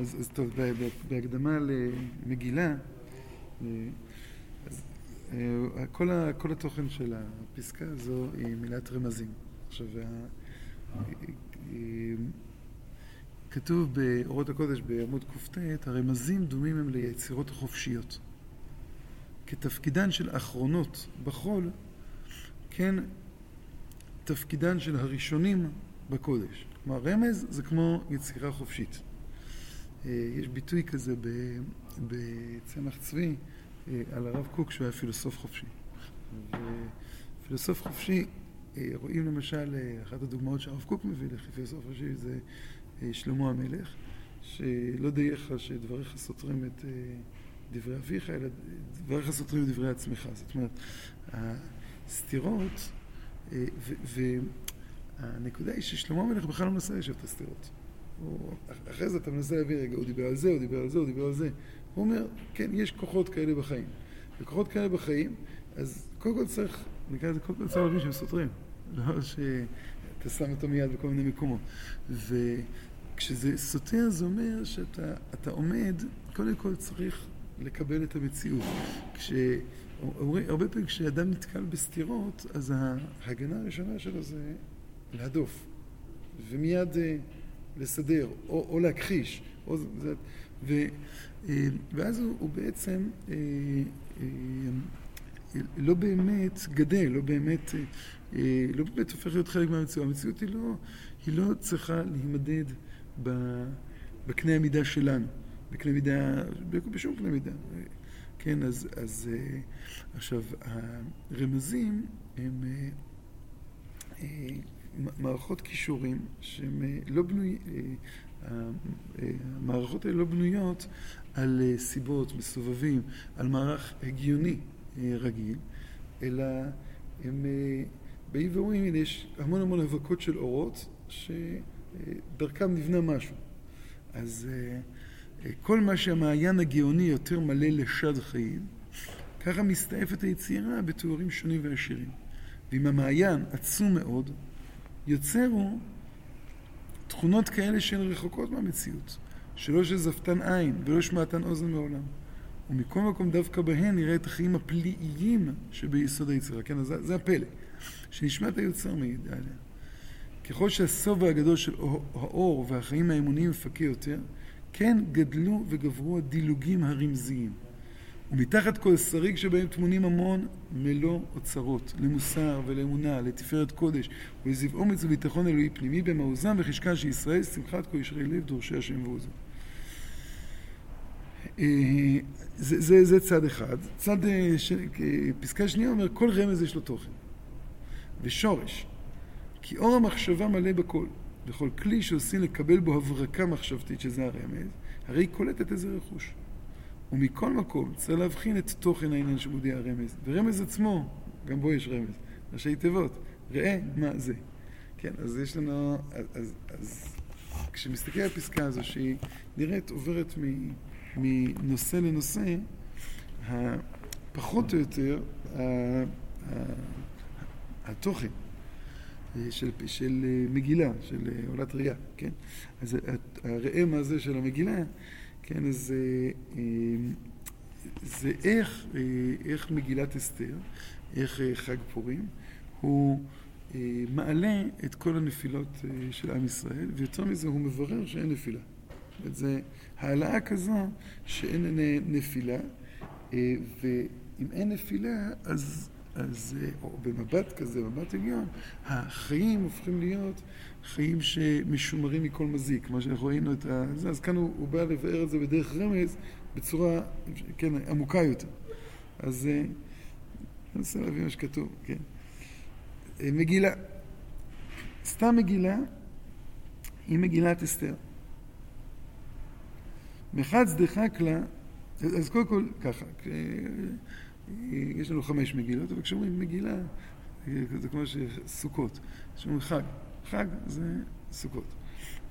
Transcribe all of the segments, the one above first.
אז, אז טוב, בהקדמה למגילה, אז, כל, ה, כל התוכן של הפסקה הזו היא מילת רמזים. עכשיו, כתוב באורות הקודש בעמוד קט, הרמזים דומים הם ליצירות החופשיות. כתפקידן של אחרונות בחול, כן תפקידן של הראשונים בקודש. כלומר, רמז זה כמו יצירה חופשית. אה, יש ביטוי כזה בצמח צבי אה, על הרב קוק שהוא היה פילוסוף חופשי. ופילוסוף חופשי, אה, רואים למשל, אחת הדוגמאות שהרב קוק מביא לפילוסוף חופשי זה שלמה המלך, שלא דייך שדבריך סותרים את דברי אביך, אלא דבריך סותרים את דברי עצמך. זאת אומרת, הסתירות, והנקודה היא ששלמה המלך בכלל לא מנסה לשאול את הסתירות. אחרי זה אתה מנסה להביא, רגע, הוא דיבר על זה, הוא דיבר על זה, הוא דיבר על זה. הוא אומר, כן, יש כוחות כאלה בחיים. וכוחות כאלה בחיים, אז קודם כל צריך, נקרא לזה, קודם כל צריך להבין שהם סותרים. לא שאתה שם אותו מיד בכל מיני מקומות. וכשזה סותר זה אומר שאתה עומד, קודם כל צריך לקבל את המציאות. כש... הרבה פעמים כשאדם נתקל בסתירות, אז ההגנה הראשונה שלו זה להדוף. ומיד אה, לסדר, או, או להכחיש. או, זה, ו, אה, ואז הוא, הוא בעצם אה, אה, לא באמת גדל, לא באמת, לא באמת הופך להיות חלק מהמציאות. המציאות היא לא, היא לא צריכה להימדד בקנה המידה שלנו, בקנה מידה, בשום קנה מידה. כן, אז, אז עכשיו, הרמזים הם מערכות כישורים שהן אה, לא בנויות, אה, אה, המערכות האלה לא בנויות על סיבות, מסובבים, על מערך הגיוני רגיל, אלא הם באים ואומרים, הנה יש המון המון אבקות של אורות שדרכם נבנה משהו. אז כל מה שהמעיין הגאוני יותר מלא לשד חיים, ככה מסתעפת היצירה בתיאורים שונים ועשירים. ואם המעיין עצום מאוד, יוצרו תכונות כאלה שהן רחוקות מהמציאות, שלא שזפתן עין ולא שמעתן אוזן מעולם. ומכל מקום דווקא בהן נראה את החיים הפלאיים שביסוד היצירה. כן, אז זה, הפלא, שנשמת היוצר מעידה עליה. ככל שהסוב הגדול של האור והחיים האמוניים מפקה יותר, כן גדלו וגברו הדילוגים הרמזיים. ומתחת כל שריג שבהם טמונים המון מלוא אוצרות, למוסר ולאמונה, לתפארת קודש, ולזיו אומץ וביטחון אלוהי פנימי במעוזם וחשקה של ישראל, שמחת כל ישרי לב דורשי השם ועוזו. אה, זה, זה, זה צד אחד. צד, אה, ש... פסקה שנייה אומר, כל רמז יש לו תוכן ושורש, כי אור המחשבה מלא בכל, וכל כלי שעושים לקבל בו הברקה מחשבתית, שזה הרמז, הרי היא קולטת איזה רכוש. ומכל מקום צריך להבחין את תוכן העניין שמודיע הרמז. ורמז עצמו, גם בו יש רמז, ראשי תיבות, ראה מה זה. כן, אז יש לנו, אז, אז, אז כשמסתכל על הפסקה הזו, שהיא נראית עוברת מ, מנושא לנושא, פחות או יותר, התוכן של, של מגילה, של עולת ראייה, כן? אז הראה מה זה של המגילה כן, אז אה, זה איך, אה, איך מגילת אסתר, איך אה, חג פורים, הוא מעלה את כל הנפילות של עם ישראל, ויותר מזה הוא מברר שאין נפילה. זה העלאה כזו שאין נפילה, ואם אין נפילה, אז, אז או במבט כזה, מבט עליון, החיים הופכים להיות חיים שמשומרים מכל מזיק, מה שאנחנו ראינו את זה, אז כאן הוא, הוא בא לבאר את זה בדרך רמז בצורה, כן, עמוקה יותר. אז אני אנסה להבין מה שכתוב, כן. אה, מגילה. סתם מגילה היא מגילת אסתר. מחד צדחק לה, אז קודם כל ככה, אה, יש לנו חמש מגילות, אבל כשאומרים מגילה, זה כמו שסוכות, כשאומרים חג. חג זה סוכות.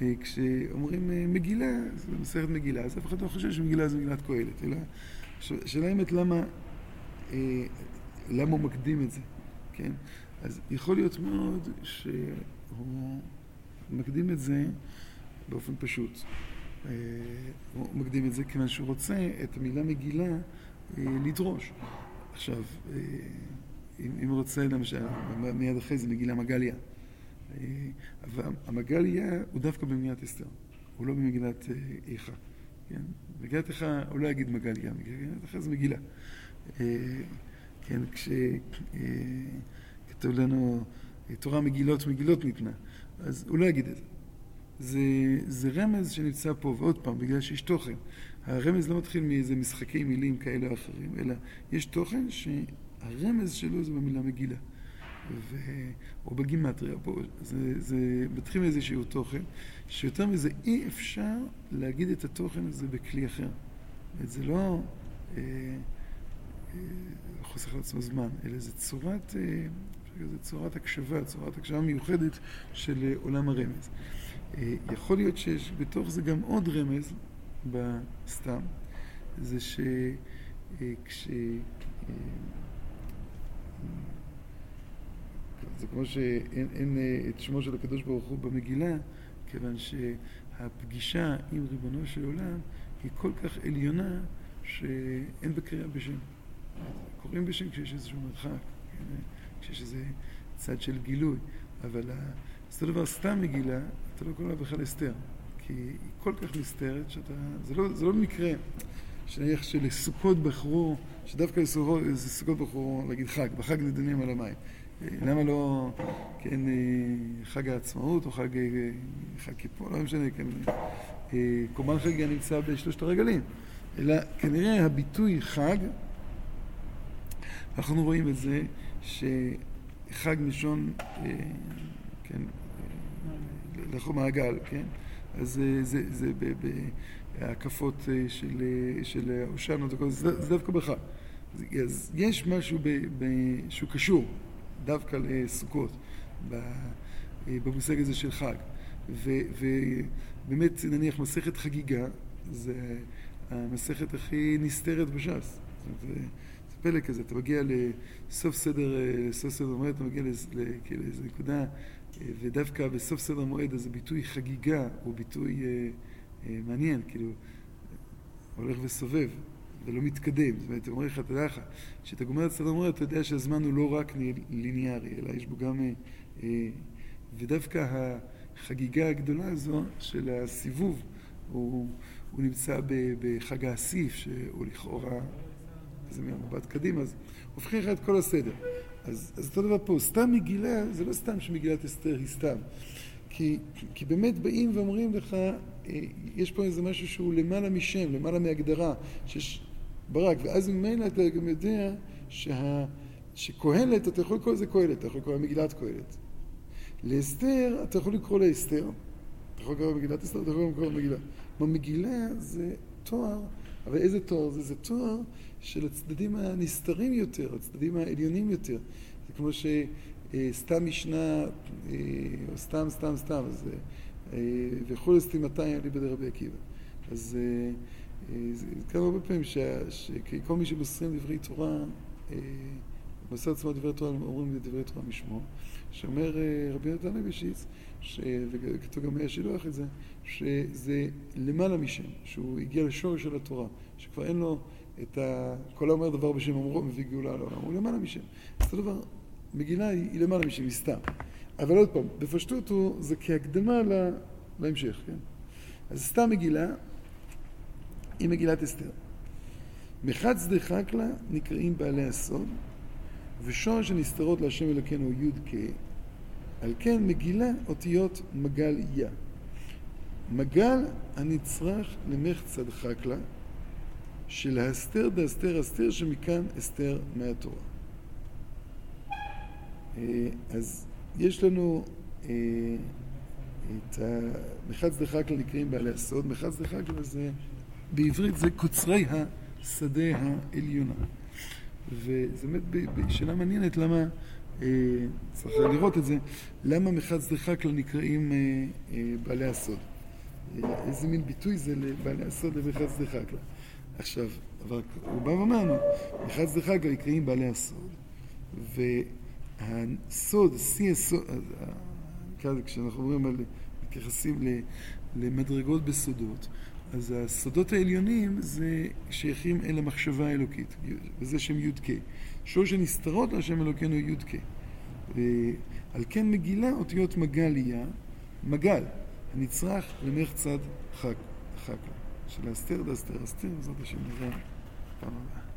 אה, כשאומרים אה, מגילה, זה מסכת מגילה, אז אף אחד לא חושב שמגילה זה מגילת קהלת, אלא השאלה באמת למה, אה, למה הוא מקדים את זה, כן? אז יכול להיות מאוד שהוא מקדים את זה באופן פשוט. הוא מקדים את זה כיוון שהוא רוצה את המילה מגילה לדרוש. עכשיו, אם, הוא רוצה למשל, מיד אחרי זה מגילה מגליה. אבל המגליה הוא דווקא במגילת אסתר, הוא לא במגילת איכה. כן? מגילת איכה הוא לא יגיד מגליה, מגילת איכה זה מגילה. כן, כשכתוב לנו תורה מגילות מגילות ניתנה, אז הוא לא יגיד את זה. זה, זה רמז שנמצא פה, ועוד פעם, בגלל שיש תוכן. הרמז לא מתחיל מאיזה משחקי מילים כאלה או אחרים, אלא יש תוכן שהרמז שלו זה במילה מגילה. ו... או בגימטריה, פה, זה, זה מתחיל מאיזשהו תוכן, שיותר מזה אי אפשר להגיד את התוכן הזה בכלי אחר. זה לא אה, אה, חוסך לעצמו זמן, אלא זה צורת, אה, זה צורת הקשבה, צורת הקשבה מיוחדת של אה, עולם הרמז. אה, יכול להיות שיש בתוך זה גם עוד רמז בסתם, זה שכש... אה, זה כמו שאין את שמו של הקדוש ברוך הוא במגילה, כיוון שהפגישה עם ריבונו של עולם היא כל כך עליונה שאין בקריאה בשם. קוראים בשם כשיש איזשהו מרחק, כן? כשיש איזה צד של גילוי, אבל זה דבר סתם מגילה, אתה לא קורא לה בכלל אסתר, כי היא כל כך נסתרת שאתה... זה לא, זה לא מקרה שנניח שלסוכות בחרו, שדווקא לסוכות, בחרו להגיד חג, בחג נדונים על המים. למה לא, כן, חג העצמאות או חג, חג כיפור, לא משנה, כן, קורבן חג נמצא בשלושת הרגלים, אלא כנראה הביטוי חג, אנחנו רואים את זה שחג מלשון, כן, לכו מעגל, כן? אז זה, זה, זה בהקפות אה, של, אה, של הושענו, זה, זה דווקא בחג. אז יש משהו ב, ב, שהוא קשור דווקא לסוכות, אה, במושג הזה של חג. ו, ובאמת, נניח, מסכת חגיגה, זה המסכת הכי נסתרת בש"ס. זה, פלא כזה, אתה מגיע לסוף סדר, לסוף סדר מועד, אתה מגיע לאיזו נקודה ודווקא בסוף סדר מועד אז הביטוי חגיגה הוא ביטוי אה, אה, מעניין, כאילו הולך וסובב ולא מתקדם. זאת אומרת, אומר לך, יודע לך, כשאתה גומר את סדר מועד אתה יודע שהזמן הוא לא רק ליניארי, אלא יש בו גם... אה, אה, ודווקא החגיגה הגדולה הזו של הסיבוב הוא, הוא נמצא בחג האסיף, שהוא לכאורה, זה מהמבט קדימה, אז הופכים לך את כל הסדר. אז, אז אותו דבר פה, סתם מגילה, זה לא סתם שמגילת אסתר היא סתם. כי, כי באמת באים ואומרים לך, אה, יש פה איזה משהו שהוא למעלה משם, למעלה מהגדרה, שיש ברק, ואז ממילא אתה גם יודע שה, שקהלת, אתה יכול לקרוא לזה קהלת, אתה יכול לקרוא לה מגילת קהלת. לאסתר, אתה יכול לקרוא לה אסתר, אתה יכול לקרוא לה מגילת אסתר, אתה יכול לקרוא לה מגילה. כלומר, מגילה זה תואר, אבל איזה תואר זה? זה תואר של הצדדים הנסתרים יותר, הצדדים העליונים יותר. זה כמו שסתם משנה, אה, או סתם, סתם, סתם, אז אה, וכל סתימתי עלי בדי רבי עקיבא. אז אה, זה קרה הרבה פעמים שכל מי שמוסרים דברי תורה, מוסר עצמו דברי תורה, אומרים דברי תורה משמו, שאומר רבי נתן לוישיץ, וכתוב גם היה שילוח את זה, שזה למעלה משם, שהוא הגיע לשורש של התורה, שכבר אין לו את ה... כל האומר דבר בשם אומרו מביא גאולה לעולם, הוא למעלה משם. אז אותו דבר, מגילה היא, היא למעלה משם, היא סתם. אבל עוד פעם, בפשטות הוא, זה כהקדמה לה, להמשך, כן? אז סתם מגילה היא מגילת אסתר. מחד שדה חקלה נקראים בעלי הסוד, ושורש הנסתרות להשם אלוקינו הוא י"ק, על כן מגילה אותיות מגל יה. מגל הנצרך למחצד חקלה, של ההסתר דהסתר אסתר, שמכאן אסתר מהתורה. אה, אז יש לנו אה, את מחץ דחקלה נקראים בעלי הסוד, מחץ דחקלה זה, בעברית זה קוצרי השדה העליונה. וזה באמת שאלה מעניינת למה, אה, צריך לראות את זה, למה מחץ דחקלה נקראים בעלי הסוד. איזה מין ביטוי זה לבעלי הסוד למחץ דחקלה. עכשיו, אבל הוא בא ואומר לנו, אחד זה חג העיקריים בעלי הסוד, והסוד, שיא הסוד, כשאנחנו אומרים על, מתייחסים למדרגות בסודות, אז הסודות העליונים זה שייכים אל המחשבה האלוקית, וזה שם י"ק. שורש הנסתרות להשם אלוקינו י"ק. ועל כן מגילה אותיות מגליה, מגל, הנצרך למחצד חג, חג. של אסתר דאסתר אסתר, בעזרת השם נראה פעם הבאה.